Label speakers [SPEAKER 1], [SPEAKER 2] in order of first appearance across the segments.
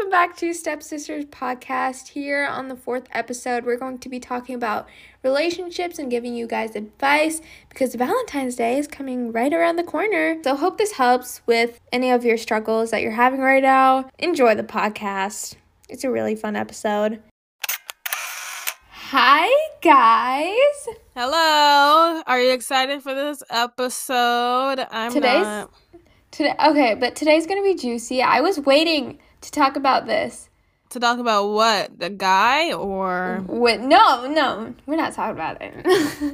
[SPEAKER 1] welcome back to Stepsisters Podcast. Here on the fourth episode, we're going to be talking about relationships and giving you guys advice because Valentine's Day is coming right around the corner. So, hope this helps with any of your struggles that you're having right now. Enjoy the podcast, it's a really fun episode. Hi, guys.
[SPEAKER 2] Hello. Are you excited for this episode? I'm
[SPEAKER 1] Today's
[SPEAKER 2] not.
[SPEAKER 1] today okay, but today's gonna be juicy. I was waiting to talk about this.
[SPEAKER 2] To talk about what? The guy or
[SPEAKER 1] What? No, no, we're not talking about it.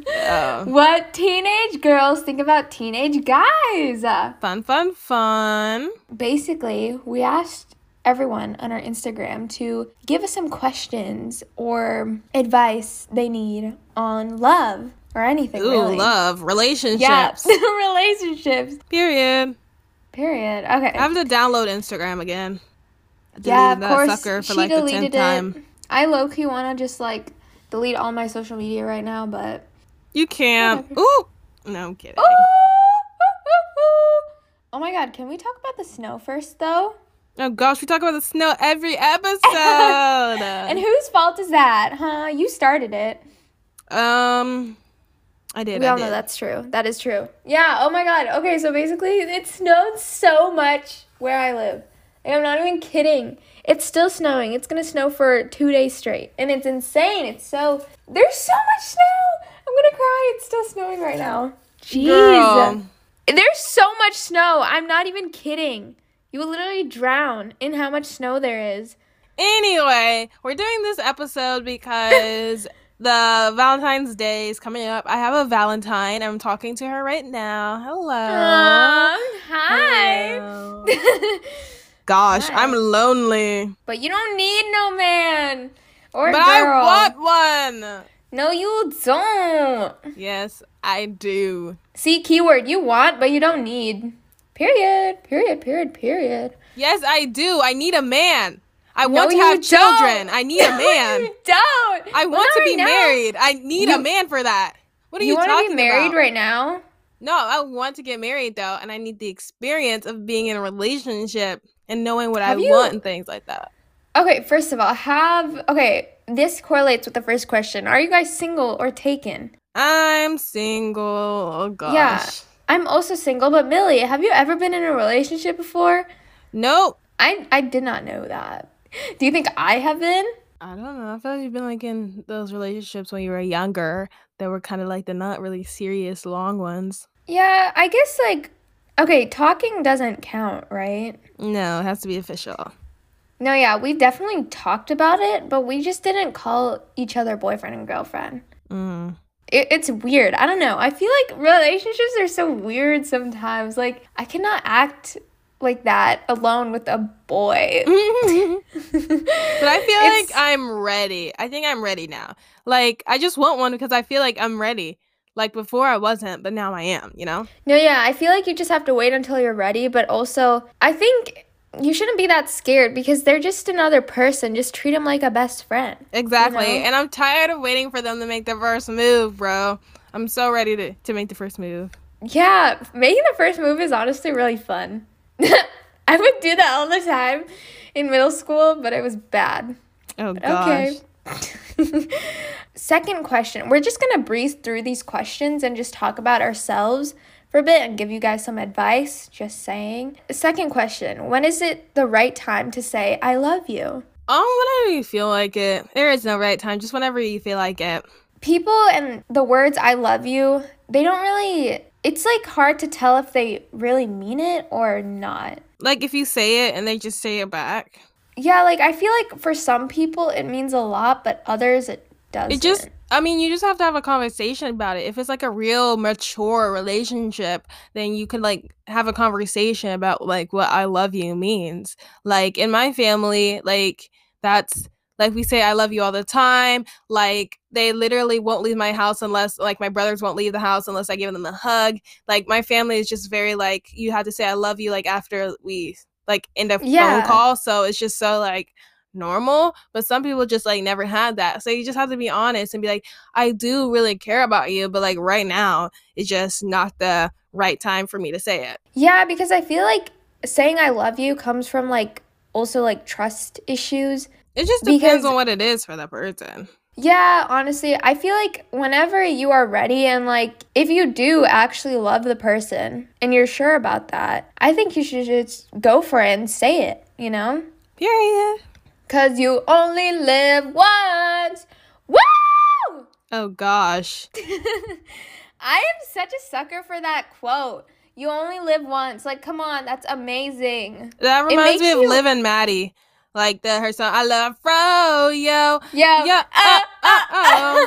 [SPEAKER 2] Oh.
[SPEAKER 1] What teenage girls think about teenage guys?
[SPEAKER 2] fun, fun, fun?
[SPEAKER 1] Basically, we asked everyone on our Instagram to give us some questions or advice they need on love or anything.
[SPEAKER 2] Ooh,
[SPEAKER 1] really.
[SPEAKER 2] love, relationships.
[SPEAKER 1] Yeah, relationships.
[SPEAKER 2] Period.
[SPEAKER 1] Period. Okay.
[SPEAKER 2] I have to download Instagram again.
[SPEAKER 1] Yeah, of course.
[SPEAKER 2] sucker for
[SPEAKER 1] she
[SPEAKER 2] like the
[SPEAKER 1] deleted it.
[SPEAKER 2] time.
[SPEAKER 1] I low key want to just like delete all my social media right now, but
[SPEAKER 2] You can't.
[SPEAKER 1] Whatever.
[SPEAKER 2] Ooh. No, I'm kidding.
[SPEAKER 1] Oh my god, can we talk about the snow first though?
[SPEAKER 2] Oh gosh, we talk about the snow every episode.
[SPEAKER 1] And whose fault is that, huh? You started it.
[SPEAKER 2] um, I did.
[SPEAKER 1] We
[SPEAKER 2] I
[SPEAKER 1] all
[SPEAKER 2] did.
[SPEAKER 1] know that's true. That is true. Yeah, oh my god. Okay, so basically it snowed so much where I live. Like, I'm not even kidding. It's still snowing. It's gonna snow for two days straight. And it's insane. It's so there's so much snow. I'm gonna cry. It's still snowing right now. Jeez.
[SPEAKER 2] Girl.
[SPEAKER 1] There's so much snow. I'm not even kidding. You will literally drown in how much snow there is.
[SPEAKER 2] Anyway, we're doing this episode because the Valentine's Day is coming up. I have a Valentine. I'm talking to her right now. Hello.
[SPEAKER 1] Um, hi.
[SPEAKER 2] Hello. Gosh,
[SPEAKER 1] Hi.
[SPEAKER 2] I'm lonely.
[SPEAKER 1] but you don't need no man or
[SPEAKER 2] But
[SPEAKER 1] girl.
[SPEAKER 2] I want one.
[SPEAKER 1] No, you don't.
[SPEAKER 2] Yes, I do.
[SPEAKER 1] See, keyword, you want, but you don't need. Period. Period. Period. Period.
[SPEAKER 2] Yes, I do. I need a man. I
[SPEAKER 1] No,
[SPEAKER 2] want to have children.
[SPEAKER 1] don't.
[SPEAKER 2] I need a man.
[SPEAKER 1] you don't.
[SPEAKER 2] I
[SPEAKER 1] Well,
[SPEAKER 2] want to
[SPEAKER 1] not
[SPEAKER 2] be
[SPEAKER 1] right now.
[SPEAKER 2] married. I need
[SPEAKER 1] You-
[SPEAKER 2] a man for that. What are you, talking about?
[SPEAKER 1] You want to be married
[SPEAKER 2] about?
[SPEAKER 1] right now?
[SPEAKER 2] No, I want to get married though, and I need the experience of being in a relationship and knowing what
[SPEAKER 1] Have
[SPEAKER 2] I
[SPEAKER 1] you-
[SPEAKER 2] want and things like that.
[SPEAKER 1] Okay, first of all, have okay. This correlates with the first question. Are you guys single or taken?
[SPEAKER 2] I'm single. Oh gosh.
[SPEAKER 1] Yeah. I'm also single, but Millie, have you ever been in a relationship before?
[SPEAKER 2] Nope.
[SPEAKER 1] I I did not know that. Do you think I have been?
[SPEAKER 2] I don't know. I feel like you've been like in those relationships when you were younger that were kind of like the not really serious long ones.
[SPEAKER 1] Yeah, I guess like okay, talking doesn't count, right?
[SPEAKER 2] No, it has to be official.
[SPEAKER 1] No, yeah, we've definitely talked about it, but we just didn't call each other boyfriend and girlfriend.
[SPEAKER 2] Mm.
[SPEAKER 1] It, it's weird. I don't know. I feel like relationships are so weird sometimes. Like, I cannot act like that alone with a boy.
[SPEAKER 2] but I feel
[SPEAKER 1] It's-
[SPEAKER 2] like I'm ready. I think I'm ready now. Like I just want one because I feel like I'm ready. Like before I wasn't, but now I am, you know?
[SPEAKER 1] No, yeah, I feel like you just have to wait until you're ready, but also, I think you shouldn't be that scared because they're just another person. Just treat them like a best friend.
[SPEAKER 2] Exactly.
[SPEAKER 1] You know?
[SPEAKER 2] And I'm tired of waiting for them to make the first move, bro. I'm so ready to, to make the first move.
[SPEAKER 1] Yeah, making the first move is honestly really fun. I would do that all the time in middle school, but it was bad.
[SPEAKER 2] Oh gosh.
[SPEAKER 1] Okay. Second question. We're just going to breeze through these questions and just talk about ourselves for a bit and give you guys some advice. Just saying. Second question. When is it the right time to say, I love you?
[SPEAKER 2] Oh, whenever you feel like it. There is no right time, just whenever you feel like it.
[SPEAKER 1] People and the words I love you, they don't really, it's like hard to tell if they really mean it or not.
[SPEAKER 2] Like if you say it and they just say it back.
[SPEAKER 1] Yeah, like I feel like for some people it means a lot, but others it doesn't.
[SPEAKER 2] It just I mean, you just have to have a conversation about it. If it's like a real mature relationship, then you could like have a conversation about like what I love you means. Like in my family, like that's like we say I love you all the time. Like they literally won't leave my house unless like my brothers won't leave the house unless I give them a hug. Like my family is just very like you have to say I love you like after we like in a
[SPEAKER 1] Yeah.
[SPEAKER 2] phone call. So it's just so like normal. But some people just like never had that. So you just have to be honest and be like, I do really care about you, but like right now it's just not the right time for me to say it.
[SPEAKER 1] Yeah, because I feel like saying I love you comes from like also like trust issues.
[SPEAKER 2] It just depends because, on what it is for that person.
[SPEAKER 1] Yeah, honestly, I feel like whenever you are ready and like if you do actually love the person and you're sure about that, I think you should just go for it and say it, you know?
[SPEAKER 2] Period.
[SPEAKER 1] Cause you only live once. Woo!
[SPEAKER 2] Oh gosh.
[SPEAKER 1] I am such a sucker for that quote. You only live once. Like, come on, that's amazing.
[SPEAKER 2] That reminds me of you... Liv and Maddie. Like the her song, I love Fro, yo.
[SPEAKER 1] Yeah. Yeah. Uh, uh, uh,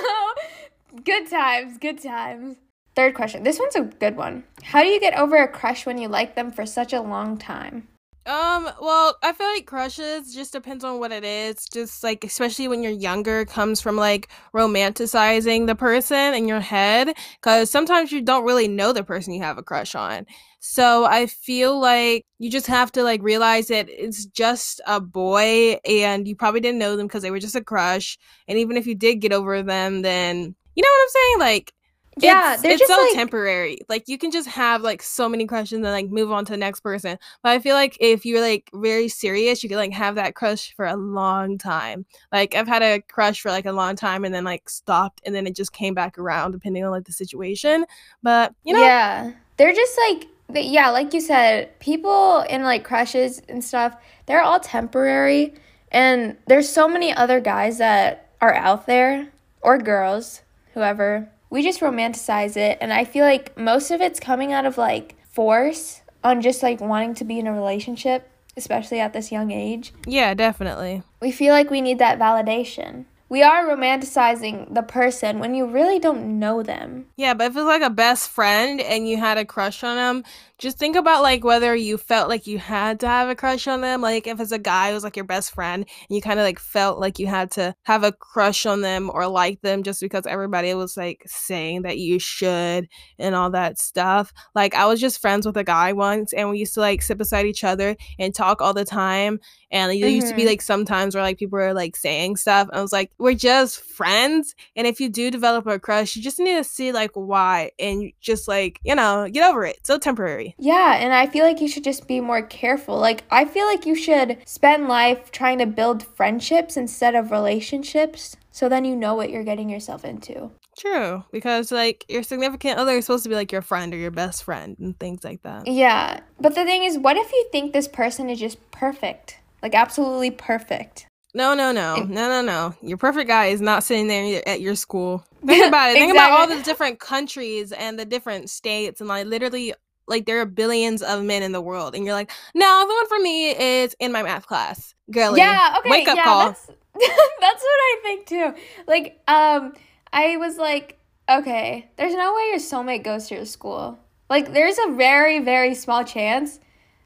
[SPEAKER 1] good times, good times. Third question. This one's a good one. How do you get over a crush when you like them for such a long time?
[SPEAKER 2] Um, well, I feel like crushes just depends on what it is. Just like especially when you're younger comes from like romanticizing the person in your head cuz sometimes you don't really know the person you have a crush on. So I feel like you just have to like realize that it's just a boy and you probably didn't know them because they were just a crush. And even if you did get over them, then you know what I'm saying? Like yeah, it's, they're it's so like, temporary. Like you can just have like so many crushes and like move on to the next person. But I feel like if you're like very serious, you can like have that crush for a long time. Like I've had a crush for like a long time and then like stopped and then it just came back around depending on like the situation. But you know,
[SPEAKER 1] yeah, they're just like yeah, like you said, people in like crushes and stuff, they're all temporary. And there's so many other guys that are out there, or girls, whoever. We just romanticize it. And I feel like most of it's coming out of like force on just like wanting to be in a relationship, especially at this young age.
[SPEAKER 2] Yeah, definitely.
[SPEAKER 1] We feel like we need that validation we are romanticizing the person when you really don't know them.
[SPEAKER 2] Yeah, but if it's like a best friend and you had a crush on them, just think about like whether you felt like you had to have a crush on them. Like if it's a guy who's like your best friend and you kind of like felt like you had to have a crush on them or like them just because everybody was like saying that you should and all that stuff. Like I was just friends with a guy once and we used to like sit beside each other and talk all the time. And it mm-hmm. used to be mm-hmm. like sometimes where like people were like saying stuff. I was like, we're just friends. And if you do develop a crush, you just need to see like why and just like, you know, get over it. So temporary.
[SPEAKER 1] Yeah, and I feel like you should just be more careful. Like, I feel like you should spend life trying to build friendships instead of relationships. So then you know what you're getting yourself into.
[SPEAKER 2] True, because like your significant other is supposed to be like your friend or your best friend and things like that.
[SPEAKER 1] Yeah, but the thing is, what if you think this person is just perfect? Like, absolutely perfect.
[SPEAKER 2] No, no, no, no, no, no. Your perfect guy is not sitting there at your school. Think about it. exactly. Think about all the different countries and the different states and like literally like there are billions of men in the world, and you're like, no, the one for me is in my math class, girly.
[SPEAKER 1] Yeah, okay, wake up yeah, call. That's, that's what I think too. Like, um, I was like, okay, there's no way your soulmate goes to your school. Like, there's a very, very small chance,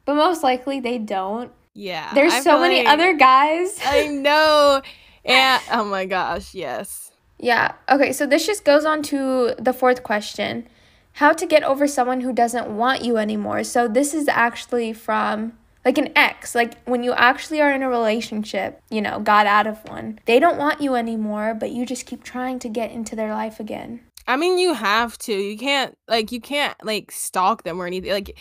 [SPEAKER 1] but most likely they don't.
[SPEAKER 2] Yeah.
[SPEAKER 1] There's I so many like, other guys.
[SPEAKER 2] I know. And oh my gosh, yes.
[SPEAKER 1] Yeah. Okay, so this just goes on to the fourth question how to get over someone who doesn't want you anymore. So this is actually from like an ex, like when you actually are in a relationship, you know, got out of one. They don't want you anymore, but you just keep trying to get into their life again.
[SPEAKER 2] I mean, you have to. You can't like you can't like stalk them or anything. Like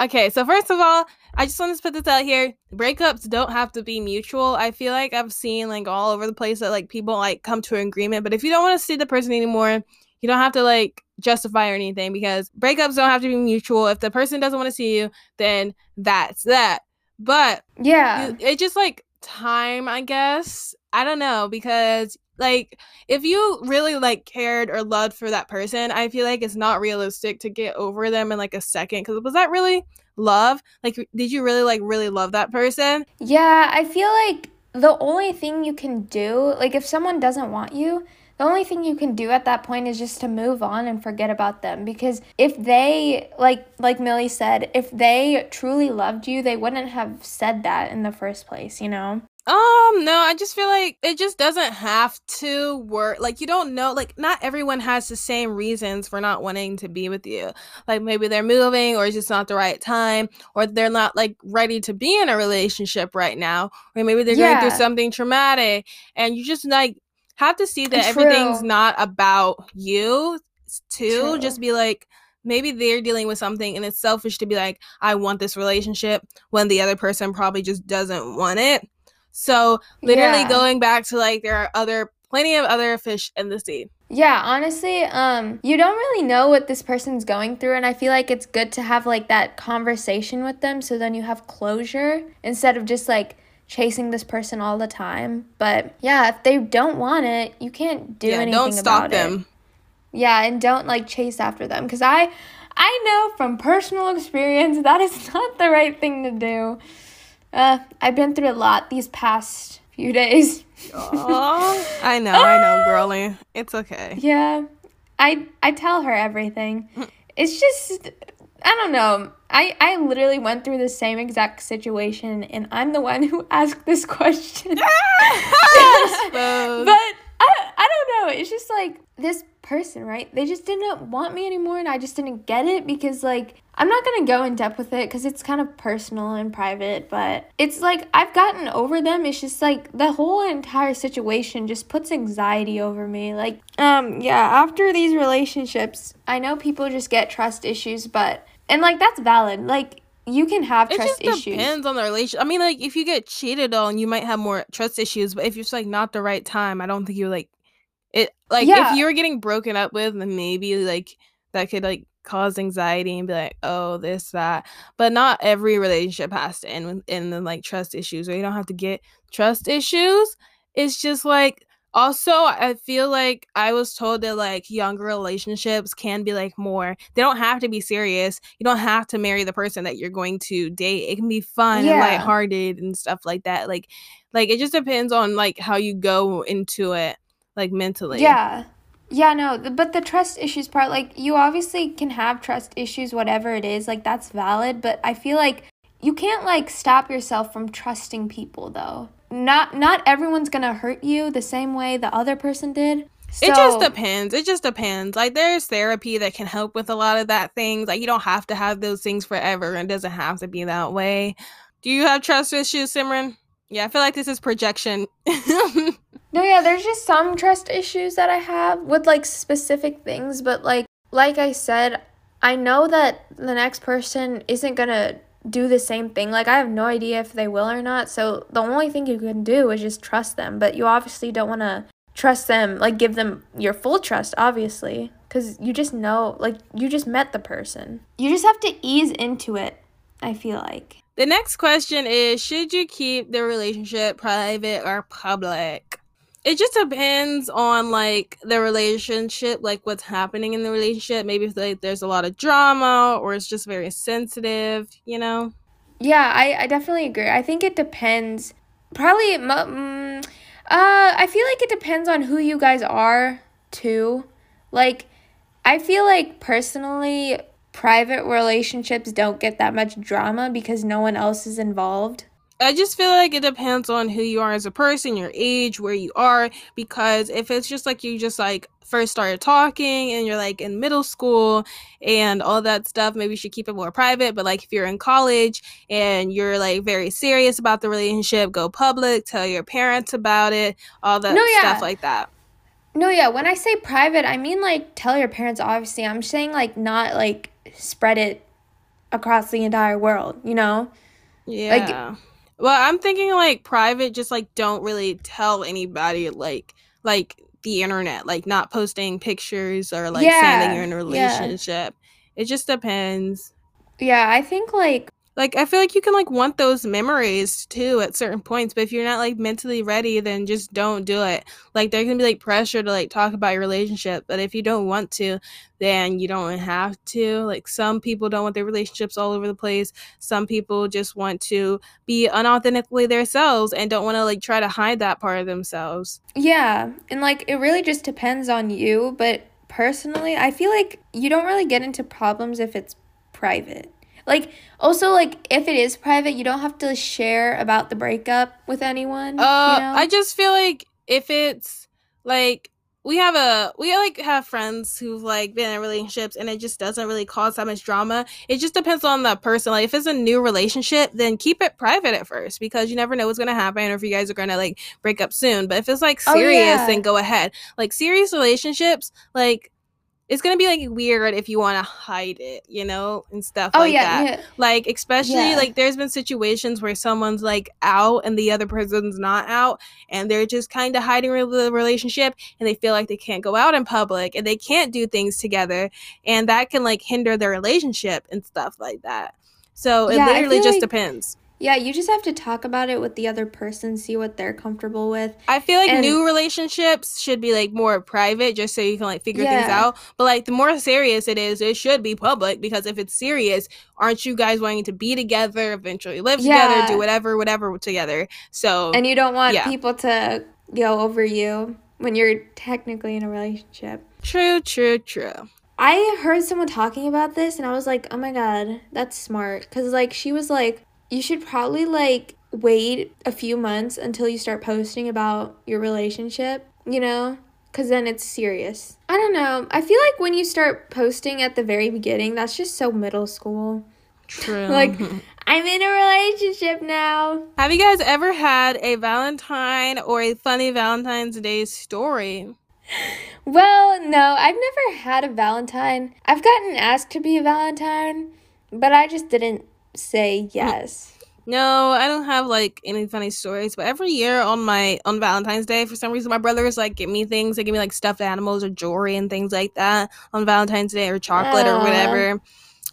[SPEAKER 2] Okay, so first of all, I just want to put this out here. Breakups don't have to be mutual. I feel like I've seen like all over the place that like people like come to an agreement, but if you don't want to see the person anymore, you don't have to like justify or anything because breakups don't have to be mutual. If the person doesn't want to see you, then that's that. But
[SPEAKER 1] yeah,
[SPEAKER 2] you, it just like time, I guess. I don't know because like if you really like cared or loved for that person, I feel like it's not realistic to get over them in like a second. Because was that really love? Like, did you really like really love that person?
[SPEAKER 1] Yeah, I feel like the only thing you can do, like if someone doesn't want you, the only thing you can do at that point is just to move on and forget about them because if they like like Millie said, if they truly loved you, they wouldn't have said that in the first place, you know?
[SPEAKER 2] Um, no, I just feel like it just doesn't have to work. Like you don't know, like not everyone has the same reasons for not wanting to be with you. Like maybe they're moving or it's just not the right time or they're not like ready to be in a relationship right now or maybe they're yeah. going through something traumatic and you just like have to see that True. everything's not about you too. True. Just be like, maybe they're dealing with something and it's selfish to be like, I want this relationship when the other person probably just doesn't want it. So literally
[SPEAKER 1] Yeah.
[SPEAKER 2] going back to like there are other plenty of other fish in the sea.
[SPEAKER 1] Yeah, honestly, um, you don't really know what this person's going through, and I feel like it's good to have like that conversation with them so then you have closure instead of just like chasing this person all the time. But yeah, if they don't want it, you can't do
[SPEAKER 2] yeah,
[SPEAKER 1] anything
[SPEAKER 2] don't stalk
[SPEAKER 1] about
[SPEAKER 2] them.
[SPEAKER 1] it. Yeah, and don't like chase after them because I I know from personal experience that is not the right thing to do. Uh, I've been through a lot these past few days.
[SPEAKER 2] Aw, I know, I know, girly. It's okay.
[SPEAKER 1] Yeah. I I tell her everything. It's just I don't know. I I literally went through the same exact situation and I'm the one who asked this question. But I I don't know. It's just like this person, right? They just didn't want me anymore and I just didn't get it because like I'm not to go in depth with it cuz it's kind of personal and private, but it's like I've gotten over them. It's just like the whole entire situation just puts anxiety over me. Like um yeah, after these relationships, I know people just get trust issues, but and like that's valid. Like you can have
[SPEAKER 2] It
[SPEAKER 1] trust
[SPEAKER 2] just
[SPEAKER 1] issues.
[SPEAKER 2] depends on the relation. I mean, like if you get cheated on, you might have more trust issues. But if it's like not the right time, I don't think you like it. Like
[SPEAKER 1] Yeah.
[SPEAKER 2] if you were getting broken up with, then maybe like that could like cause anxiety and be like, oh, this that. But not every relationship has to end with in the like trust issues, or you don't have to get trust issues. It's just like also I feel like I was told that like younger relationships can be like more. They don't have to be serious. You don't have to marry the person that you're going to date. It can be fun
[SPEAKER 1] Yeah.
[SPEAKER 2] and lighthearted and stuff like that. Like like it just depends on like how you go into it like mentally.
[SPEAKER 1] Yeah. Yeah, no, but the trust issues part, like, you obviously can have trust issues, whatever it is, like, that's valid, but I feel like you can't, like, stop yourself from trusting people, though. Not not everyone's gonna hurt you the same way the other person did. So,
[SPEAKER 2] It just depends. It just depends. Like there's therapy that can help with a lot of that things. Like you don't have to have those things forever and it doesn't have to be that way. Do you have trust issues, Simran? Yeah, I feel like this is projection.
[SPEAKER 1] No, yeah, there's just some trust issues that I have with like specific things, but like like I said, I know that the next person isn't gonna do the same thing. Like I have no idea if they will or not. So the only thing you can do is just trust them. But you obviously don't want to trust them, like give them your full trust, obviously, because you just know, like you just met the person. You just have to ease into it. I feel like.
[SPEAKER 2] the next question is should you keep the relationship private or public? It just depends on like the relationship, like what's happening in the relationship. Maybe if like there's a lot of drama or it's just very sensitive, you know.
[SPEAKER 1] Yeah, I, I definitely agree. I think it depends. Probably, mm, uh, I feel like it depends on who you guys are, too. Like, I feel like personally, private relationships don't get that much drama because no one else is involved.
[SPEAKER 2] I just feel like it depends on who you are as a person, your age, where you are. Because if it's just like you just like first started talking and you're like in middle school and all that stuff, maybe you should keep it more private. But like if you're in college and you're like very serious about the relationship, go public, tell your parents about it, all that
[SPEAKER 1] No, yeah.
[SPEAKER 2] stuff like that.
[SPEAKER 1] No, yeah, when I say private, I mean like tell your parents, obviously. I'm saying like not like spread it across the entire world, you know?
[SPEAKER 2] Yeah. Well, I'm thinking like private, just like don't really tell anybody like like the internet, like not posting pictures or like saying that you're in a
[SPEAKER 1] Yeah, yeah.
[SPEAKER 2] relationship. It just depends.
[SPEAKER 1] Yeah, I think like
[SPEAKER 2] Like I feel like you can like want those memories too at certain points, but if you're not like mentally ready, then just don't do it. Like there can be like pressure to like talk about your relationship, but if you don't want to, then you don't have to. Like some people don't want their relationships all over the place. Some people just want to be unauthentically themselves and don't want to like try to hide that part of themselves.
[SPEAKER 1] Yeah, and like it really just depends on you, but personally, I feel like you don't really get into problems if it's private. Like also like if it is private, you don't have to share about the breakup with anyone,
[SPEAKER 2] Uh,
[SPEAKER 1] you know?
[SPEAKER 2] I just feel like if it's like we have a we like have friends who've like been in relationships and it just doesn't really cause that much drama. It just depends on the person. Like if it's a new relationship, then keep it private at first because you never know what's gonna happen or if you guys are gonna like break up soon. But if it's like
[SPEAKER 1] Oh,
[SPEAKER 2] serious,
[SPEAKER 1] yeah.
[SPEAKER 2] then go ahead. Like serious relationships, like it's gonna be like weird if you want to hide it, you know, and stuff
[SPEAKER 1] Oh
[SPEAKER 2] like
[SPEAKER 1] yeah,
[SPEAKER 2] that.
[SPEAKER 1] yeah.
[SPEAKER 2] Like especially
[SPEAKER 1] Yeah.
[SPEAKER 2] like there's been situations where someone's like out and the other person's not out, and they're just kind of hiding re- the relationship, and they feel like they can't go out in public and they can't do things together, and that can like hinder their relationship and stuff like that. So it literally just
[SPEAKER 1] like-
[SPEAKER 2] depends.
[SPEAKER 1] Yeah, you just have to talk about it with the other person, see what they're comfortable with.
[SPEAKER 2] I feel like
[SPEAKER 1] And-
[SPEAKER 2] new relationships should be like more private just so you can like figure things out. But like the more serious it is, it should be public because if it's serious, aren't you guys wanting to be together, eventually live together, do whatever, whatever together? So
[SPEAKER 1] And you don't want
[SPEAKER 2] Yeah.
[SPEAKER 1] people to go over you when you're technically in a relationship.
[SPEAKER 2] true, true, true.
[SPEAKER 1] I heard someone talking about this and I was like, "Oh my god, that's smart." Cuz like she was like, "You should probably like wait a few months until you start posting about your relationship, you know? Cuz then it's serious." I don't know. I feel like when you start posting at the very beginning, that's just so middle school.
[SPEAKER 2] True.
[SPEAKER 1] Like, I'm in a relationship now.
[SPEAKER 2] have you guys ever had a Valentine or a funny Valentine's Day story?
[SPEAKER 1] Well, no, I've never had a Valentine. I've gotten asked to be a Valentine, but I just didn't say yes.
[SPEAKER 2] No, I don't have like any funny stories, but every year on my on Valentine's Day, for some reason, my brothers like give me things. They give me like stuffed animals or jewelry and things like that on Valentine's Day or chocolate or whatever.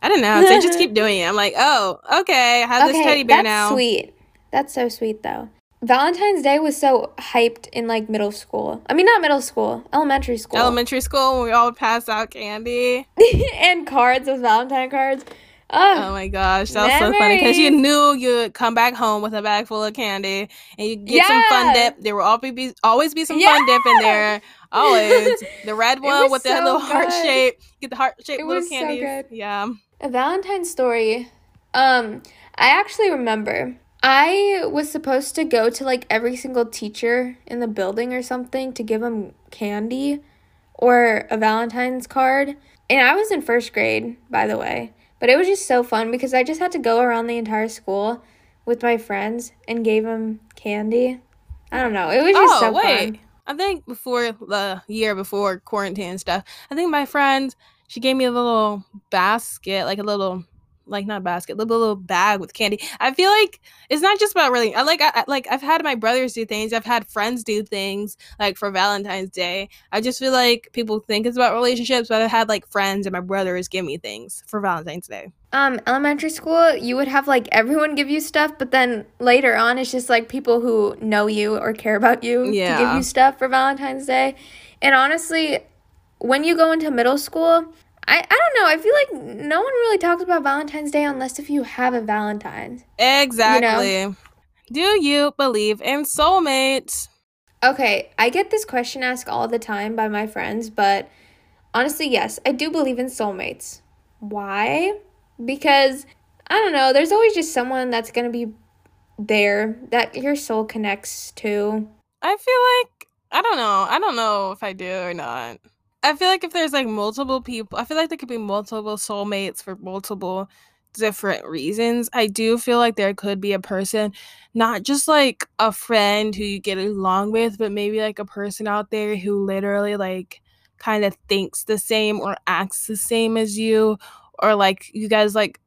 [SPEAKER 2] I don't know. They just keep doing it. I'm like, oh, okay, I have this teddy bear
[SPEAKER 1] that's
[SPEAKER 2] now.
[SPEAKER 1] sweet. That's so sweet, though. Valentine's Day was so hyped in like middle school. I mean, not middle school, elementary school.
[SPEAKER 2] Elementary school, when we all pass out candy.
[SPEAKER 1] and cards with Valentine cards. Oh,
[SPEAKER 2] Oh my gosh, that was so funny because you knew you'd come back home with a bag full of candy and you get some fun dip. There will always be always be some fun dip in there. Always the red one with the
[SPEAKER 1] so
[SPEAKER 2] little heart shape. Get the heart shaped
[SPEAKER 1] It
[SPEAKER 2] little
[SPEAKER 1] was so.
[SPEAKER 2] Yeah.
[SPEAKER 1] A Valentine story. Um, I actually remember. I was supposed to go to like every single teacher in the building or something to give them candy or a Valentine's card. And I was in first grade, by the way. But it was just so fun because I just had to go around the entire school with my friends and gave them candy. I don't know. It was just
[SPEAKER 2] Oh
[SPEAKER 1] so
[SPEAKER 2] wait,
[SPEAKER 1] fun.
[SPEAKER 2] I think before the year before quarantine and stuff, I think my friend she gave me a little basket, like a little. Like not basket, little little bag with candy. I feel like it's not just about really. I like I, like I've had my brothers do things. I've had friends do things like for Valentine's Day. I just feel like people think it's about relationships, but I've had like friends and my brothers give me things for Valentine's Day.
[SPEAKER 1] um elementary school you would have like everyone give you stuff but then later on it's just like people who know you or care about you to give you stuff for valentine's day and honestly when you go into middle school I, I don't know i feel like no one really talks about valentine's day unless if you have a valentine's
[SPEAKER 2] Exactly. Do you believe in soulmates?
[SPEAKER 1] okay i get this question asked all the time by my friends but honestly yes i do believe in soulmates why because i don't know there's always just someone that's gonna be there that your soul connects to
[SPEAKER 2] I feel like I don't know. I don't know if I do or not. I feel like if there's like multiple people, I feel like there could be multiple soulmates for multiple different reasons. I do feel like there could be a person, not just like a friend who you get along with, but maybe like a person out there who literally like kind of thinks the same or acts the same as you or like you guys like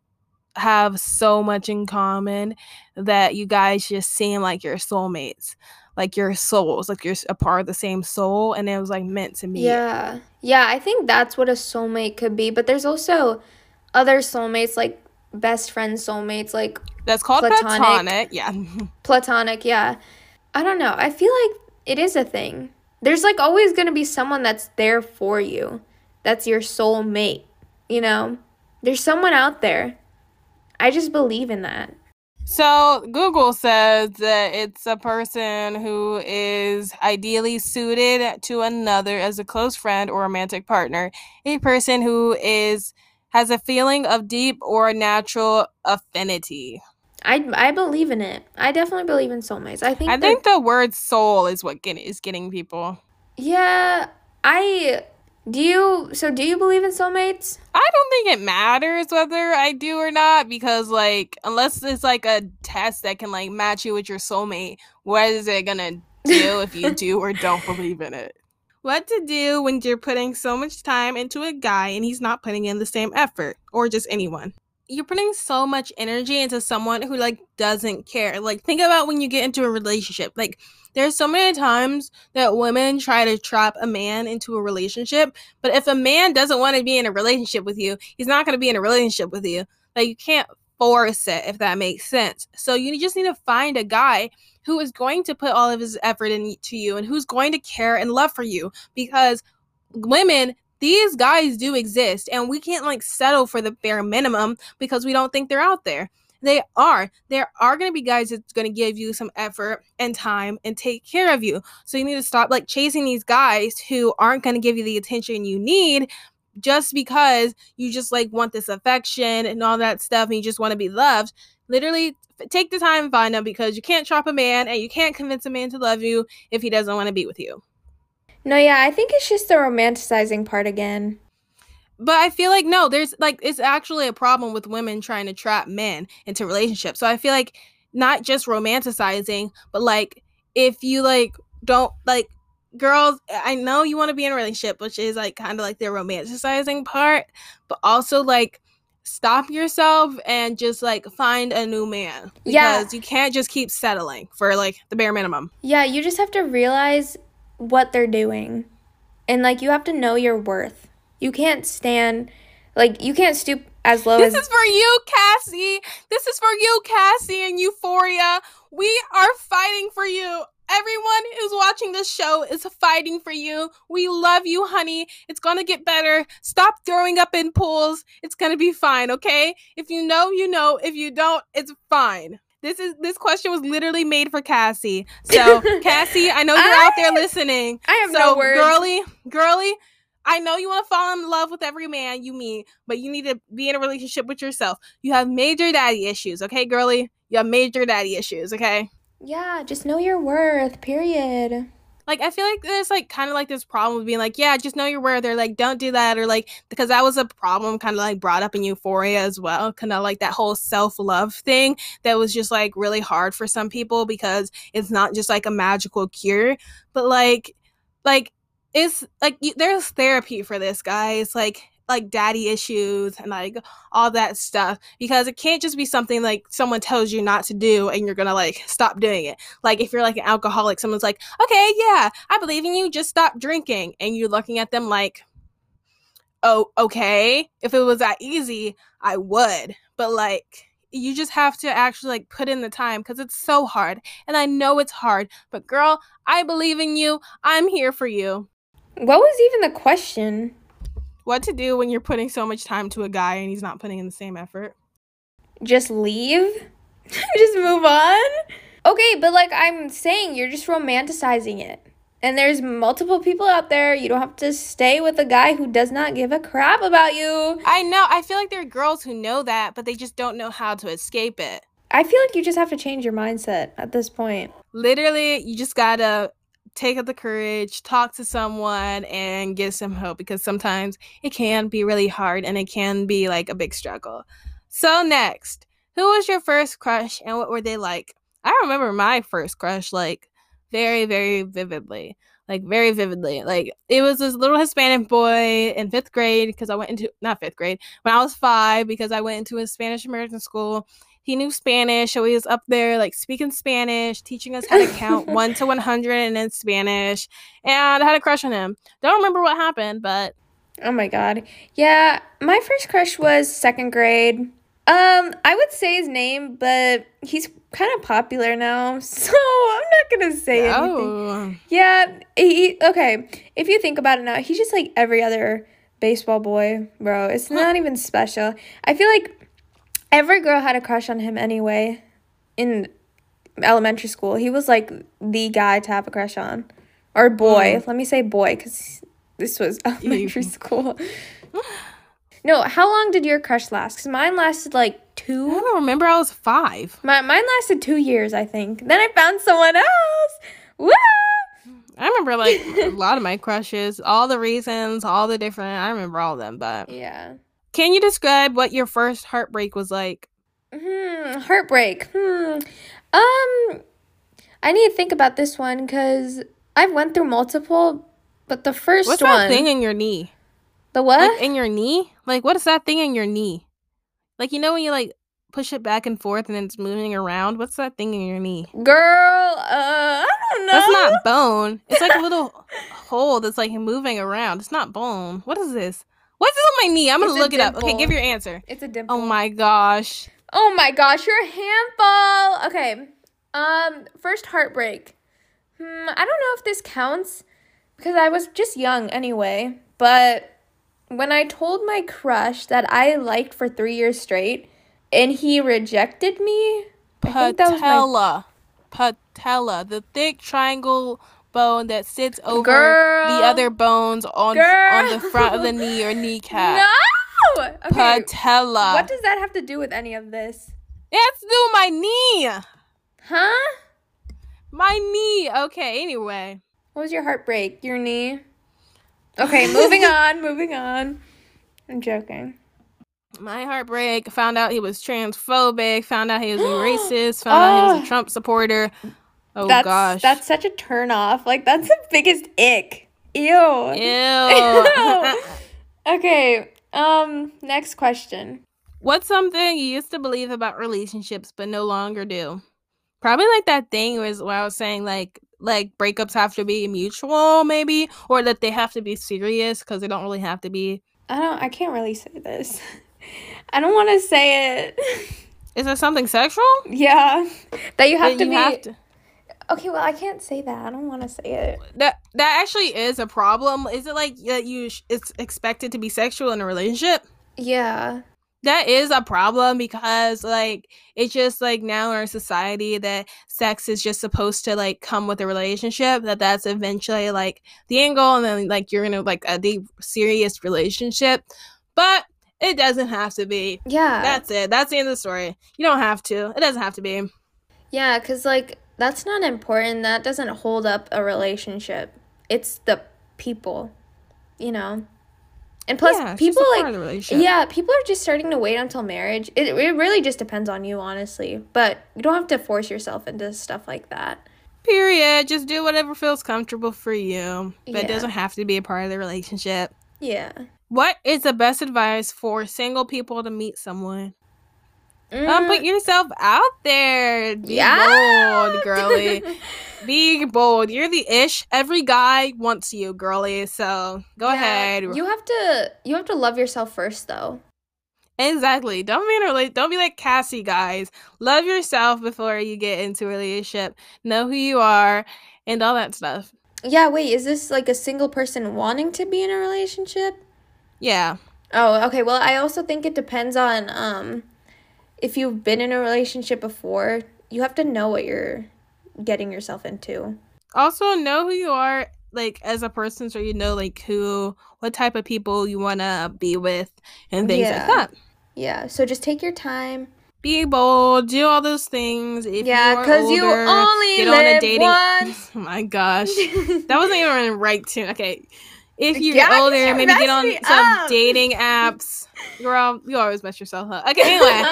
[SPEAKER 2] have so much in common that you guys just seem like your soulmates like your souls, like you're a part of the same soul, and it was like meant to meet.
[SPEAKER 1] Yeah. Yeah, I think that's what a soulmate could be. But there's also other soulmates, like best friend soulmates, like
[SPEAKER 2] That's called
[SPEAKER 1] Platonic.
[SPEAKER 2] platonic. Yeah.
[SPEAKER 1] platonic. Yeah. I don't know. I feel like it is a thing. There's like always going to be someone that's there for you, that's your soulmate. You know, there's someone out there. I just believe in that.
[SPEAKER 2] So Google says that it's a person who is ideally suited to another as a close friend or romantic partner. A person who is has a feeling of deep or natural affinity.
[SPEAKER 1] I, I believe in it. I definitely believe in soulmates. I think
[SPEAKER 2] I think the word soul is what get, is getting people.
[SPEAKER 1] Yeah, I do you so do you believe in soulmates?
[SPEAKER 2] I don't think it matters whether I do or not because like unless it's like a test that can like match you with your soulmate, what is it gonna do if you do or don't believe in it? What to do when you're putting so much time into a guy and he's not putting in the same effort, or just anyone. You're putting so much energy into someone who like doesn't care. Like think about when you get into a relationship. Like there's so many times that women try to trap a man into a relationship, but if a man doesn't want to be in a relationship with you, he's not going to be in a relationship with you. Like you can't force it if that makes sense. So you just need to find a guy who is going to put all of his effort into you and who's going to care and love for you because women these guys do exist and we can't like settle for the bare minimum because we don't think they're out there. They are. There are going to be guys that's going to give you some effort and time and take care of you. So you need to stop like chasing these guys who aren't going to give you the attention you need just because you just like want this affection and all that stuff and you just want to be loved. Literally take the time and find them because you can't trap a man and you can't convince a man to love you if he doesn't want to be with you.
[SPEAKER 1] No, yeah, I think it's just the romanticizing part again.
[SPEAKER 2] But I feel like no, there's like it's actually a problem with women trying to trap men into relationships. So I feel like not just romanticizing, but like if you like don't like girls, I know you want to be in a relationship, which is like kind of like the romanticizing part, but also like stop yourself and just like find a new man because yeah. you can't just keep settling for like the bare minimum.
[SPEAKER 1] Yeah, you just have to realize what they're doing. And like you have to know your worth. You can't stand like you can't stoop as low as
[SPEAKER 2] this
[SPEAKER 1] as
[SPEAKER 2] is for you, Cassie. This is for you, Cassie and Euphoria. We are fighting for you. Everyone who's watching this show is fighting for you. We love you, honey. It's gonna get better. Stop throwing up in pools. It's gonna be fine, okay? If you know, you know. If you don't, it's fine. This is this question was literally made for Cassie. So, Cassie, I know you're I, out there ah! listening.
[SPEAKER 1] I have
[SPEAKER 2] so,
[SPEAKER 1] no words.
[SPEAKER 2] Girly, girly, I know you want to fall in love with every man you meet, but you need to be in a relationship with yourself. You have major daddy issues, okay, girly? You have major daddy issues, okay?
[SPEAKER 1] Yeah, just know your worth, period.
[SPEAKER 2] Like I feel like there's like kind of like this problem of being like, yeah, just know your worth. They're like, don't do that, or like because that was a problem kind of like brought up in Euphoria as well. Kind of like that whole self love thing that was just like really hard for some people because it's not just like a magical cure, but like, like it's like there's therapy for this, guys. Like like daddy issues and like all that stuff because it can't just be something like someone tells you not to do and you're gonna like stop doing it. Like if you're like an alcoholic, someone's like, okay, yeah, I believe in you, just stop drinking. And you're looking at them like, oh, okay. If it was that easy, I would. But like, you just have to actually like put in the time because it's so hard. And I know it's hard, but girl, I believe in you. I'm here for you.
[SPEAKER 1] What was even the question?
[SPEAKER 2] What to do when you're putting so much time to a guy and he's not putting in the same effort?
[SPEAKER 1] Just leave? just move on? Okay, but like I'm saying, you're just romanticizing it. And there's multiple people out there. You don't have to stay with a guy who does not give a crap about you.
[SPEAKER 2] I know. I feel like there are girls who know that, but they just don't know how to escape it.
[SPEAKER 1] I feel like you just have to change your mindset at this point.
[SPEAKER 2] Literally, you just gotta take up the courage, talk to someone, and get some help because sometimes it can be really hard and it can be like a big struggle. So, next, who was your first crush and what were they like? I remember my first crush like very, very vividly. Like, very vividly. Like, it was this little Hispanic boy in fifth grade because I went into, not fifth grade, when I was five because I went into a Spanish American school he knew Spanish, so he was up there like speaking Spanish, teaching us how to count one to one hundred and in Spanish. And I had a crush on him. Don't remember what happened, but
[SPEAKER 1] oh my god, yeah, my first crush was second grade. Um, I would say his name, but he's kind of popular now, so I'm not gonna say oh. anything. Yeah, he okay. If you think about it now, he's just like every other baseball boy, bro. It's not even special. I feel like every girl had a crush on him anyway in elementary school. He was like the guy to have a crush on. Or boy. Mm. Let me say boy because this was elementary school. no, how long did your crush last? Because mine lasted like two.
[SPEAKER 2] I don't remember. I was five.
[SPEAKER 1] My, mine lasted two years, I think. Then I found someone else. Woo!
[SPEAKER 2] I remember like a lot of my crushes, all the reasons, all the different. I remember all of them, but
[SPEAKER 1] yeah.
[SPEAKER 2] Can you describe what your first heartbreak was like?
[SPEAKER 1] Hmm, heartbreak. Hmm. Um, I need to think about this one because I've went through multiple, But the first
[SPEAKER 2] What's
[SPEAKER 1] one,
[SPEAKER 2] that thing in your knee?
[SPEAKER 1] the what?
[SPEAKER 2] Like in your knee? Like what is that thing in your knee? Like you know when you like push it back and forth and it's moving around? What's that thing in your knee?
[SPEAKER 1] Girl, uh, I don't know.
[SPEAKER 2] That's not bone. It's like a little hole that's like moving around. It's not bone. What is this? What's this on my knee? I'm gonna
[SPEAKER 1] It's
[SPEAKER 2] look it up. Okay, give your answer.
[SPEAKER 1] It's a dimple.
[SPEAKER 2] Oh my gosh.
[SPEAKER 1] Oh my gosh, you're a handball. Okay. Um, first heartbreak. Hmm, I don't know if this counts because I was just young anyway. But when I told my crush that I liked for three years straight, and he rejected me, I think that was my
[SPEAKER 2] Patella. Patella. The thick triangle bone that sits over
[SPEAKER 1] Girl.
[SPEAKER 2] the other bones on
[SPEAKER 1] Girl.
[SPEAKER 2] on the front of the knee or kneecap.
[SPEAKER 1] no. Okay.
[SPEAKER 2] Patella.
[SPEAKER 1] What does that have to do with any of this?
[SPEAKER 2] It's has to my knee.
[SPEAKER 1] Huh?
[SPEAKER 2] My knee. Okay, anyway.
[SPEAKER 1] What was your heartbreak? Your knee? Okay, moving on, moving on. I'm joking.
[SPEAKER 2] My heartbreak. Found out he was transphobic. Found out he was a racist. Found out he was
[SPEAKER 1] Oh.
[SPEAKER 2] a ah. Trump supporter. Oh
[SPEAKER 1] that's,
[SPEAKER 2] gosh.
[SPEAKER 1] That's such a turn off. Like that's the biggest ick. Ew.
[SPEAKER 2] Ew.
[SPEAKER 1] Okay. Um, next question.
[SPEAKER 2] What's something you used to believe about relationships but no longer do? Probably like that thing was what I was saying, like like breakups have to be mutual, maybe, or that they have to be serious because they don't really have to be.
[SPEAKER 1] I don't I can't really say this. I don't want to say it.
[SPEAKER 2] Is it something sexual?
[SPEAKER 1] yeah. That you have
[SPEAKER 2] That
[SPEAKER 1] to
[SPEAKER 2] you
[SPEAKER 1] be
[SPEAKER 2] have to-
[SPEAKER 1] Okay, well, I can't say that. I don't want to say it.
[SPEAKER 2] That that actually is a problem. Is it like that you sh- it's expected to be sexual in a relationship?
[SPEAKER 1] Yeah.
[SPEAKER 2] That is a problem because like it's just like now in our society that sex is just supposed to like come with a relationship that that's eventually like the end goal and then like you're in a like a deep serious relationship but it doesn't have to be
[SPEAKER 1] Yeah.
[SPEAKER 2] that's it that's the end of the story you don't have to it doesn't have to be
[SPEAKER 1] Yeah, because, like, that's not important. That doesn't hold up a relationship. It's the people, you know? And plus,
[SPEAKER 2] yeah,
[SPEAKER 1] people,
[SPEAKER 2] just a part
[SPEAKER 1] like,
[SPEAKER 2] of the relationship.
[SPEAKER 1] yeah, people are just starting to wait until marriage. It, it really just depends on you, honestly. But you don't have to force yourself into stuff like that.
[SPEAKER 2] period just do whatever feels comfortable for you but it
[SPEAKER 1] Yeah.
[SPEAKER 2] doesn't have to be a part of the relationship
[SPEAKER 1] Yeah.
[SPEAKER 2] what is the best advice for single people to meet someone
[SPEAKER 1] Mm,
[SPEAKER 2] Um, put yourself out there. Be
[SPEAKER 1] Yeah.
[SPEAKER 2] bold, girly. Be bold. You're the ish. Every guy wants you, girly. So go
[SPEAKER 1] yeah,
[SPEAKER 2] ahead.
[SPEAKER 1] You have to. You have to love yourself first, though.
[SPEAKER 2] exactly. Don't be in a rela- Don't be like Cassie, guys. Love yourself before you get into a relationship. Know who you are and all that stuff.
[SPEAKER 1] Yeah. Wait. Is this like a single person wanting to be in a relationship?
[SPEAKER 2] Yeah.
[SPEAKER 1] Oh, okay. Well, I also think it depends on um if you've been in a relationship before, you have to know what you're getting yourself into.
[SPEAKER 2] Also, know who you are, like as a person, so you know like who, what type of people you wanna be with, and things
[SPEAKER 1] Yeah.
[SPEAKER 2] like that.
[SPEAKER 1] Yeah. So just take your time.
[SPEAKER 2] be bold, do all those things. If
[SPEAKER 1] yeah, cuz you
[SPEAKER 2] older,
[SPEAKER 1] only
[SPEAKER 2] get on a dating-
[SPEAKER 1] once.
[SPEAKER 2] Oh my gosh, that wasn't even right tune. Okay, if you're
[SPEAKER 1] Yeah,
[SPEAKER 2] older,
[SPEAKER 1] you
[SPEAKER 2] maybe get on some
[SPEAKER 1] up.
[SPEAKER 2] dating apps. Girl, you always mess yourself up. Okay, anyway,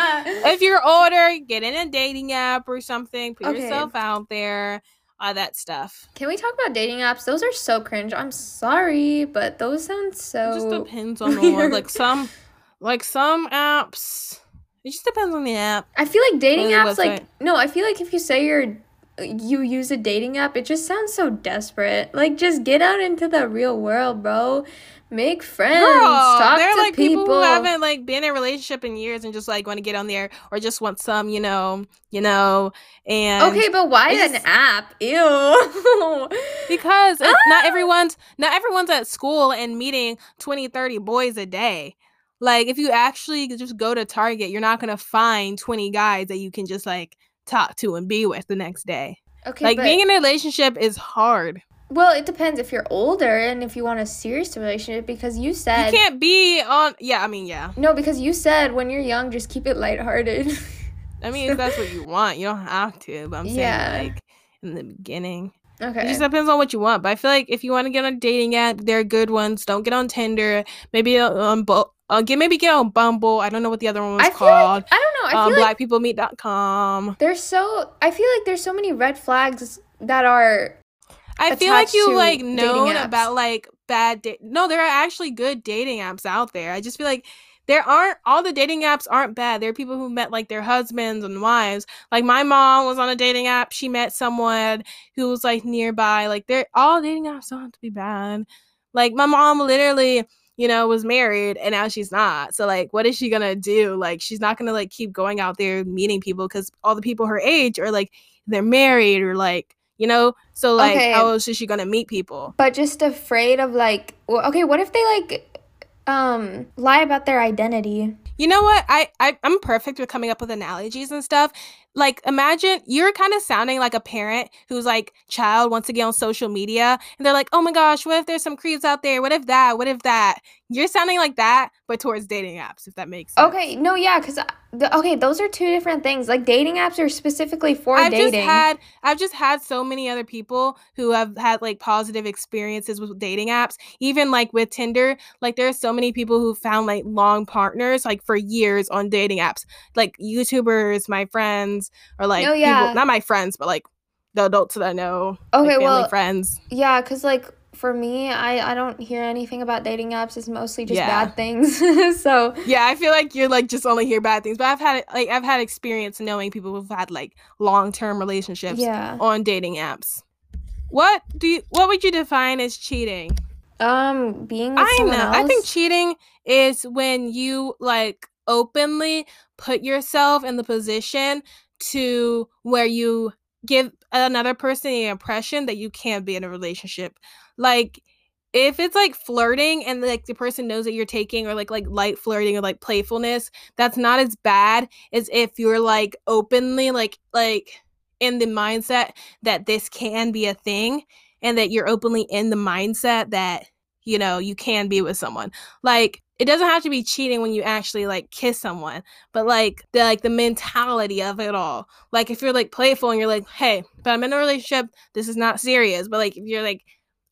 [SPEAKER 2] if you're older, get in a dating app or something. Put
[SPEAKER 1] Okay.
[SPEAKER 2] yourself out there. All that stuff.
[SPEAKER 1] Can we talk about dating apps? Those are so cringe. I'm sorry, but those sound so
[SPEAKER 2] It just depends on the one. Like some, like some apps. It just depends on the app.
[SPEAKER 1] I feel like dating apps like no, I feel like if you say you're you use a dating app, it just sounds so desperate. Like just get out into the real world, bro. Make friends.
[SPEAKER 2] Girl,
[SPEAKER 1] talk
[SPEAKER 2] there are
[SPEAKER 1] to
[SPEAKER 2] like
[SPEAKER 1] people.
[SPEAKER 2] people. who haven't like been in a relationship in years and just like want to get on there or just want some, you know, you know, and
[SPEAKER 1] okay, but why an
[SPEAKER 2] just-
[SPEAKER 1] app? Ew.
[SPEAKER 2] because it's not
[SPEAKER 1] Ah!
[SPEAKER 2] everyone's not everyone's at school and meeting 20 30 boys a day like if you actually just go to target you're not going to find 20 guys that you can just like talk to and be with the next day
[SPEAKER 1] okay,
[SPEAKER 2] like
[SPEAKER 1] but,
[SPEAKER 2] being in a relationship is hard
[SPEAKER 1] well, it depends if you're older and if you want a serious relationship because you said
[SPEAKER 2] you can't be on yeah i mean yeah
[SPEAKER 1] no because you said when you're young just keep it lighthearted.
[SPEAKER 2] i mean if that's what you want you don't have to but i'm saying
[SPEAKER 1] Yeah.
[SPEAKER 2] like in the beginning
[SPEAKER 1] Okay.
[SPEAKER 2] It just depends on what you want. But I feel like if you want to get on a dating app, there are good ones. Don't get on Tinder. Maybe on Bu- uh, get maybe get on Bumble. I don't know what the other one was
[SPEAKER 1] I
[SPEAKER 2] called.
[SPEAKER 1] like I don't know. I
[SPEAKER 2] um,
[SPEAKER 1] feel like
[SPEAKER 2] blackpeoplemeet.com.
[SPEAKER 1] There's so I feel like there's so many red flags that are
[SPEAKER 2] I feel like you like known about like bad da- No, there are actually good dating apps out there. I just feel like there aren't all the dating apps aren't bad. There are people who met like their husbands and wives. Like my mom was on a dating app. She met someone who was like nearby. Like they're all dating apps don't have to be bad. Like my mom literally, you know, was married and now she's not. So like what is she going to do? Like she's not going to like keep going out there meeting people cuz all the people her age are like they're married or like, you know, so like
[SPEAKER 1] Okay.
[SPEAKER 2] how else is she to meet people?
[SPEAKER 1] but just afraid of like well, okay what if they like um lie about their identity
[SPEAKER 2] You know what? I, I I'm perfect with coming up with analogies and stuff. Like imagine you're kind of sounding like a parent who's like child wants to get on social media and they're like, "Oh my gosh, what if there's some creeps out there? What if that? What if that?" You're sounding like that but towards dating apps if that makes sense.
[SPEAKER 1] okay no yeah because okay those are two different things like dating apps are specifically for
[SPEAKER 2] I've
[SPEAKER 1] dating
[SPEAKER 2] just had I've just had so many other people who have had like positive experiences with dating apps. Even like with Tinder, like there are so many people who found like long partners like for years on dating apps. Like YouTubers, my friends, or like
[SPEAKER 1] No,
[SPEAKER 2] people,
[SPEAKER 1] yeah.
[SPEAKER 2] not my friends, but like the adults that I know,
[SPEAKER 1] okay
[SPEAKER 2] like family
[SPEAKER 1] well
[SPEAKER 2] friends.
[SPEAKER 1] yeah because like for me I, I don't hear anything about dating apps it's mostly just
[SPEAKER 2] Yeah.
[SPEAKER 1] bad things so
[SPEAKER 2] Yeah, I feel like you're like just only hear bad things, but I've had like I've had experience knowing people who've had like long term relationships
[SPEAKER 1] yeah
[SPEAKER 2] on dating apps. What do you what would you define as cheating?
[SPEAKER 1] um being
[SPEAKER 2] I know.
[SPEAKER 1] someone
[SPEAKER 2] I think cheating is when you like openly put yourself in the position to where you give another person the impression that you can't be in a relationship. Like if it's like flirting and like the person knows that you're taking or like like light flirting or like playfulness, that's not as bad as if you're like openly like like in the mindset that this can be a thing and that you're openly in the mindset that you know you can be with someone. Like it doesn't have to be cheating when you actually like kiss someone but like the like the mentality of it all. Like if you're like playful and you're like hey but i'm in a relationship. This is not serious. But like if you're like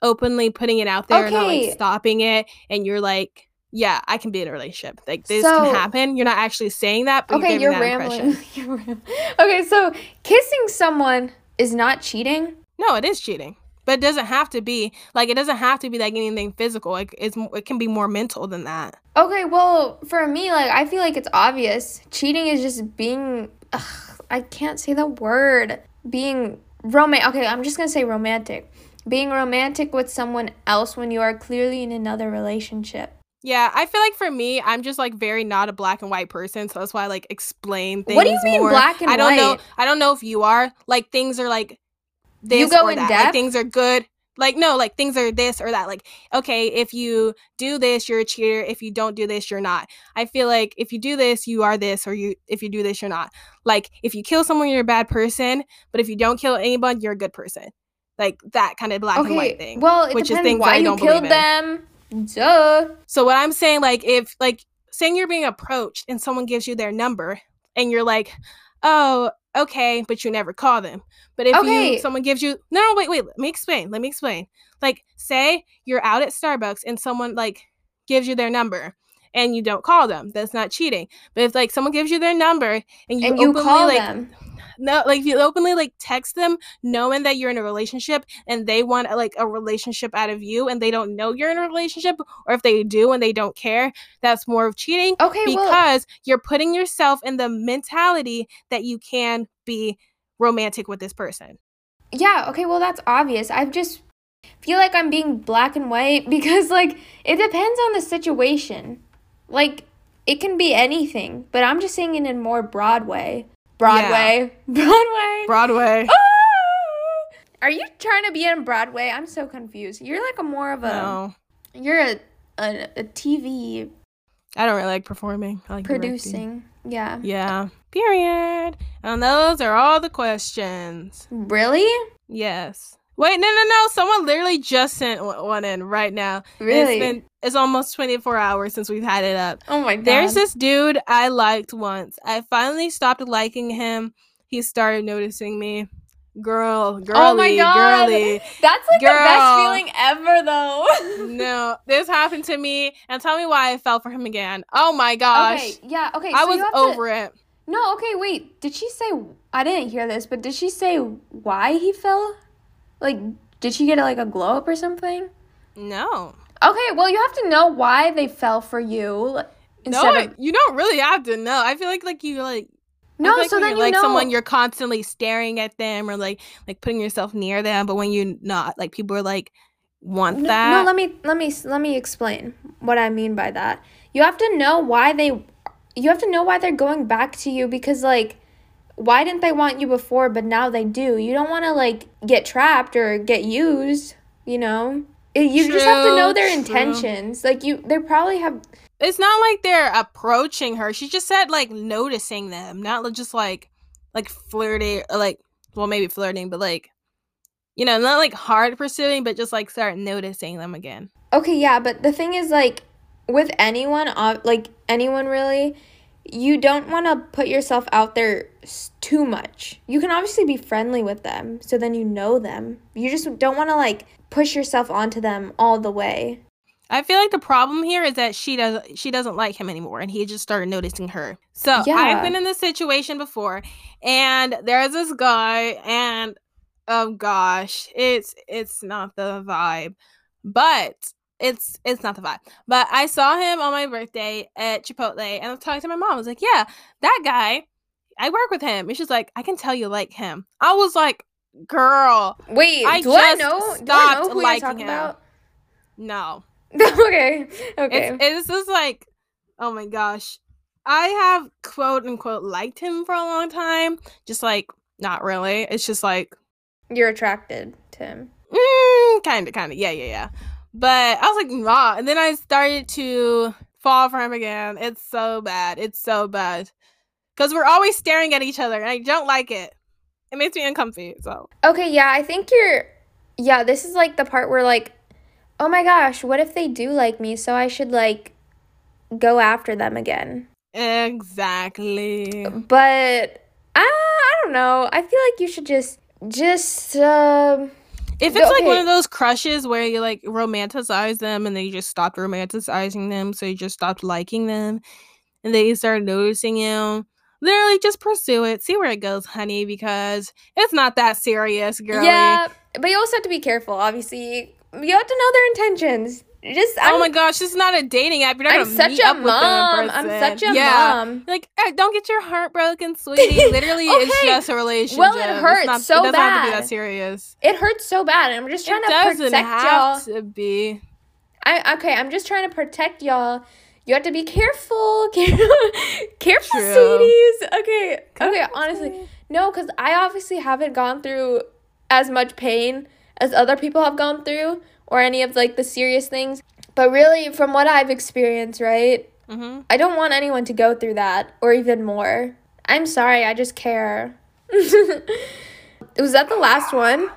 [SPEAKER 2] openly putting it out there and not like stopping it and you're like yeah i can be in a relationship like this
[SPEAKER 1] So-
[SPEAKER 2] can happen you're not actually saying that but
[SPEAKER 1] okay
[SPEAKER 2] you're,
[SPEAKER 1] you're rambling. You're ram- okay so kissing someone is not cheating
[SPEAKER 2] no it is cheating but it doesn't have to be like it doesn't have to be like anything physical like it's it can be more mental than that
[SPEAKER 1] Okay, well, for me, like, I feel like it's obvious. Cheating is just being. Ugh, I can't say the word. Being romantic. Okay, I'm just gonna say romantic. Being romantic with someone else when you are clearly in another relationship.
[SPEAKER 2] Yeah, I feel like for me, I'm just like very not a black and white person, so that's why I like explain things.
[SPEAKER 1] What do you mean
[SPEAKER 2] more.
[SPEAKER 1] black and white?
[SPEAKER 2] I don't know. I don't know if you are. Like things are like this
[SPEAKER 1] You go
[SPEAKER 2] or
[SPEAKER 1] in
[SPEAKER 2] that.
[SPEAKER 1] depth?
[SPEAKER 2] Like things are good. Like no, like things are this or that. Like okay, if you do this, you're a cheater. If you don't do this, you're not. I feel like if you do this, you are this, or you if you do this, you're not. Like if you kill someone, you're a bad person. But if you don't kill anyone, you're a good person. Like that kind of black and white thing.
[SPEAKER 1] well,
[SPEAKER 2] which is things
[SPEAKER 1] why
[SPEAKER 2] I don't
[SPEAKER 1] you
[SPEAKER 2] killed
[SPEAKER 1] them. Duh.
[SPEAKER 2] So what I'm saying, like, if like saying you're being approached and someone gives you their number and you're like, oh, okay, but you never call them. But if
[SPEAKER 1] Okay.
[SPEAKER 2] you someone gives you no, no, wait, wait, let me explain. Let me explain. Like, say you're out at Starbucks and someone like gives you their number and you don't call them, that's not cheating. But if like someone gives you their number and you
[SPEAKER 1] and you call
[SPEAKER 2] like
[SPEAKER 1] them.
[SPEAKER 2] No like if you openly like text them knowing that you're in a relationship and they want like a relationship out of you and they don't know you're in a relationship or if they do and they don't care that's more of cheating
[SPEAKER 1] Okay, well,
[SPEAKER 2] because you're putting yourself in the mentality that you can be romantic with this person
[SPEAKER 1] yeah, okay, well, that's obvious. I just feel like I'm being black and white because, like, it depends on the situation. Like, it can be anything, but I'm just saying it in a more broad way. Broadway. Broadway.
[SPEAKER 2] broadway
[SPEAKER 1] Ah! Are you trying to be in Broadway? I'm so confused. You're like a more of a
[SPEAKER 2] no
[SPEAKER 1] you're a a, a TV
[SPEAKER 2] i don't really like performing i like directing.
[SPEAKER 1] producing. Yeah.
[SPEAKER 2] yeah period and those are all the questions
[SPEAKER 1] Really?
[SPEAKER 2] yes wait no no no someone literally just sent one one in right now
[SPEAKER 1] Really?
[SPEAKER 2] It's been it's almost 24 hours since we've had it up.
[SPEAKER 1] oh my god.
[SPEAKER 2] There's this dude I liked once. I finally stopped liking him. He started noticing me. Girl, girly,
[SPEAKER 1] Oh my God.
[SPEAKER 2] girly.
[SPEAKER 1] That's like the best feeling ever though.
[SPEAKER 2] No, this happened to me, and tell me why I fell for him again. Oh my gosh,
[SPEAKER 1] Okay, yeah, okay.
[SPEAKER 2] I
[SPEAKER 1] so
[SPEAKER 2] was
[SPEAKER 1] have to-
[SPEAKER 2] over it.
[SPEAKER 1] No, okay, wait. Did she say I didn't hear this, but did she say why he fell? Like Did she get like a glow up or something?
[SPEAKER 2] No.
[SPEAKER 1] Okay, well, you have to know why they fell for you.
[SPEAKER 2] Instead no, of... you don't really have to know. I feel like like you like
[SPEAKER 1] no, like so then you
[SPEAKER 2] like
[SPEAKER 1] know.
[SPEAKER 2] someone you're constantly staring at them or like like putting yourself near them, but when you're not, like people are like want
[SPEAKER 1] no,
[SPEAKER 2] that.
[SPEAKER 1] No, let me let me let me explain what I mean by that. You have to know why they you have to know why they're going back to you because like why didn't they want you before but now they do? You don't want to like get trapped or get used, you know? You true, just have to know their true. intentions. Like you they probably have
[SPEAKER 2] it's not like they're approaching her. She just said like noticing them, not just like like flirting, like well maybe flirting, but like you know, not like hard pursuing, but just like start noticing them again.
[SPEAKER 1] Okay, yeah, but the thing is like with anyone, like anyone really, you don't want to put yourself out there too much. You can obviously be friendly with them, so then you know them. You just don't want to like push yourself onto them all the way.
[SPEAKER 2] I feel like the problem here is that she does she doesn't like him anymore and he just started noticing her. So yeah. I've been in this situation before and there's this guy and oh gosh, it's it's not the vibe. But it's it's not the vibe. But I saw him on my birthday at Chipotle and I was talking to my mom. I was like, Yeah, that guy, I work with him. And she's like, I can tell you like him. I was like, Girl.
[SPEAKER 1] Wait, I do I know do I know who you're talking him. about?
[SPEAKER 2] No.
[SPEAKER 1] okay. Okay.
[SPEAKER 2] It's, it's just like, oh my gosh. I have quote unquote liked him for a long time. Just like, not really. It's just like.
[SPEAKER 1] You're attracted to him.
[SPEAKER 2] Mm, kind of, kind of. Yeah, yeah, yeah. But I was like, nah. And then I started to fall for him again. It's so bad. It's so bad. Because we're always staring at each other and I don't like it. It makes me uncomfy. So.
[SPEAKER 1] Okay, yeah. I think you're. Yeah, this is like the part where like oh my gosh, what if they do like me? So I should like go after them again.
[SPEAKER 2] Exactly.
[SPEAKER 1] But I, I don't know. I feel like you should just just um
[SPEAKER 2] if it's okay. like one of those crushes where you like romanticize them and then you just stopped romanticizing them, so you just stopped liking them and then you start noticing you, literally just pursue it. See where it goes, honey, because it's not that serious, girl.
[SPEAKER 1] Yeah, but you also have to be careful, obviously, you have to know their intentions. Just oh
[SPEAKER 2] I'm, oh my gosh, this is not a dating app. You're not I'm gonna such meet a up mom. With them I'm
[SPEAKER 1] such a yeah. mom.
[SPEAKER 2] Like, hey, don't get your heart broken, sweetie. Literally, okay. it's just a relationship.
[SPEAKER 1] Well, it hurts not, so
[SPEAKER 2] it doesn't
[SPEAKER 1] bad.
[SPEAKER 2] Have to be that serious.
[SPEAKER 1] It hurts so bad, and I'm just trying
[SPEAKER 2] it
[SPEAKER 1] to
[SPEAKER 2] doesn't
[SPEAKER 1] protect
[SPEAKER 2] have
[SPEAKER 1] y'all.
[SPEAKER 2] To be.
[SPEAKER 1] I okay. I'm just trying to protect y'all. You have to be careful, careful, careful, True. sweeties. Okay, okay. Honestly, no, because I obviously haven't gone through as much pain as other people have gone through or any of like the serious things. But really, from what I've experienced, right? Mm-hmm. I don't want anyone to go through that or even more. I'm sorry, I just care. Was that the last one?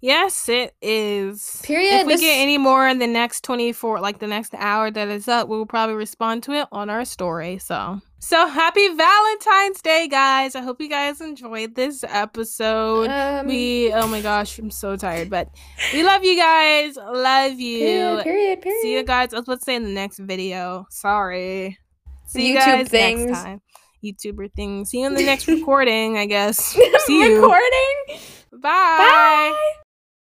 [SPEAKER 2] Yes, it is.
[SPEAKER 1] Period.
[SPEAKER 2] If we this... get any more in the next 24, like the next hour that is up, we'll probably respond to it on our story. So, so happy Valentine's Day, guys. I hope you guys enjoyed this episode. Um, we, oh my gosh, I'm so tired, but we love you guys. Love you.
[SPEAKER 1] Period, period, period.
[SPEAKER 2] See you guys. Let's say in the next video. Sorry. See you guys things. next time. YouTuber thing. See you in the next recording, I guess.
[SPEAKER 1] See you. Recording?
[SPEAKER 2] Bye. Bye.